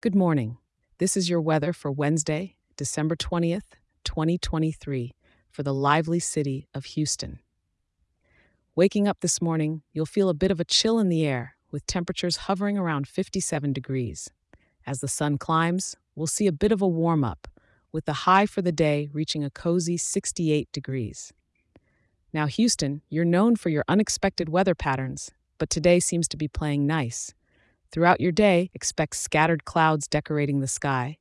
Good morning. This is your weather for Wednesday, December 20th, 2023, for the lively city of Houston. Waking up this morning, you'll feel a bit of a chill in the air, with temperatures hovering around 57 degrees. As the sun climbs, we'll see a bit of a warm up, with the high for the day reaching a cozy 68 degrees. Now, Houston, you're known for your unexpected weather patterns, but today seems to be playing nice. Throughout your day, expect scattered clouds decorating the sky.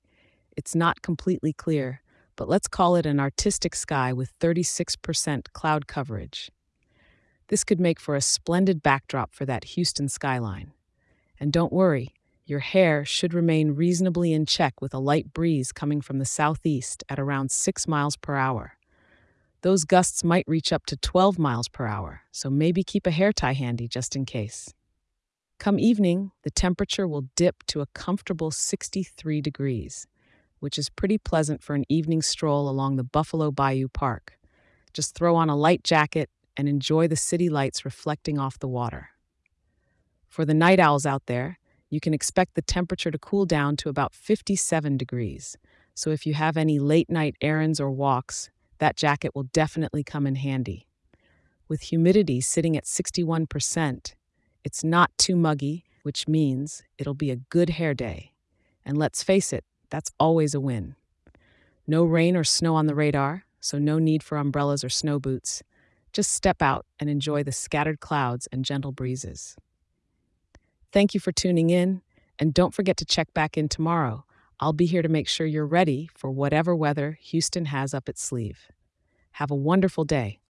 It's not completely clear, but let's call it an artistic sky with 36% cloud coverage. This could make for a splendid backdrop for that Houston skyline. And don't worry, your hair should remain reasonably in check with a light breeze coming from the southeast at around 6 miles per hour. Those gusts might reach up to 12 miles per hour, so maybe keep a hair tie handy just in case. Come evening, the temperature will dip to a comfortable 63 degrees, which is pretty pleasant for an evening stroll along the Buffalo Bayou Park. Just throw on a light jacket and enjoy the city lights reflecting off the water. For the night owls out there, you can expect the temperature to cool down to about 57 degrees. So if you have any late night errands or walks, that jacket will definitely come in handy. With humidity sitting at 61%, it's not too muggy, which means it'll be a good hair day. And let's face it, that's always a win. No rain or snow on the radar, so no need for umbrellas or snow boots. Just step out and enjoy the scattered clouds and gentle breezes. Thank you for tuning in, and don't forget to check back in tomorrow. I'll be here to make sure you're ready for whatever weather Houston has up its sleeve. Have a wonderful day.